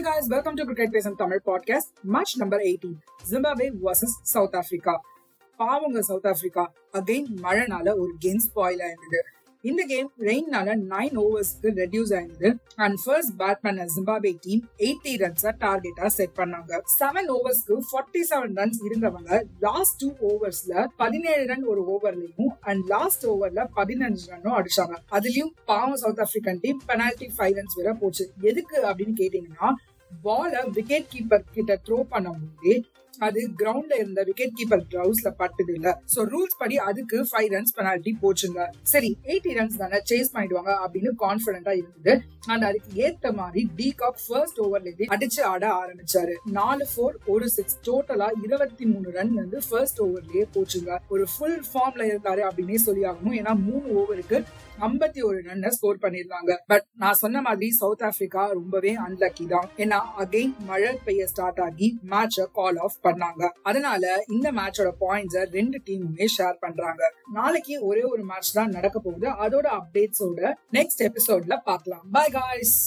Hey guys, welcome to Cricket Pace and Tamil podcast. Match number 18. Zimbabwe versus South பாவங்க South Africa again மழைனால ஒரு game spoil ஆயிருந்தது இந்த game ரெயின்னால nine ஓவர்ஸ்க்கு ரெடியூஸ் ஆயிருந்தது அண்ட் ஃபர்ஸ்ட் பேட் பண்ண ஜிம்பாபே டீம் எயிட்டி ரன்ஸ் டார்கெட்டா செட் பண்ணாங்க. செவன் ஓவர்ஸ்க்கு ஃபார்ட்டி செவன் ரன்ஸ் இருந்தவங்க லாஸ்ட் டூ ஓவர்ஸ்ல பதினேழு ரன் ஒரு ஓவர்லயும் அண்ட் லாஸ்ட் ஓவர்ல பதினஞ்சு ரன்னும் அடிச்சாங்க. அதுலயும் பாவம் South African team penalty five runs வரை போச்சு. எதுக்கு அப்படின்னு கேட்டீங்கன்னா பால விக்கெட் கீப்பர் கிட்ட த்ரோ பண்ணும்போது அது கிரவுண்ட்ல இருந்த விக்கெட் கீப்பர் கிளவுஸ்ல பட்டது இல்ல. சோ ரூல்ஸ் படி அதுக்கு ஃபைவ் ரன்ஸ் பெனால்டி போச்சுங்க சரி எயிட்டி ரன்ஸ் தானே சேஸ் பண்ணிடுவாங்க அப்படின்னு கான்பிடண்டா இருந்தது. அண்ட் அதுக்கு ஏத்த மாதிரி டி காப் ஃபர்ஸ்ட் ஓவர்ல இருந்து அடிச்சு ஆட ஆரம்பிச்சாரு. நாலு ஃபோர் ஒரு சிக்ஸ் டோட்டலா இருபத்தி மூணு ரன் வந்து ஃபர்ஸ்ட் ஓவர்லயே போச்சுங்க ஒரு ஃபுல் ஃபார்ம்ல இருக்காரு அப்படின்னே சொல்லி ஆகணும். ஏன்னா மூணு ஓவருக்கு ஐம்பத்தி ஒரு ரன் ஸ்கோர் பண்ணிருந்தாங்க பட் நான் சொன்ன மாதிரி சவுத் ஆப்பிரிக்கா ரொம்பவே அன்லக்கி தான். ஏன்னா அகைன் மழை பெய்ய ஸ்டார்ட் ஆகி மேட்ச கால் ஆஃப் பண்ணாங்க. அதனால இந்த மேட்சோட பாயிண்ட்ஸ ரெண்டு டீமுமே ஷேர் பண்றாங்க. நாளைக்கு ஒரே ஒரு மேட்ச் தான் நடக்க போகுது. அதோட அப்டேட்ஸோட நெக்ஸ்ட் எபிசோட்ல பார்க்கலாம். By guys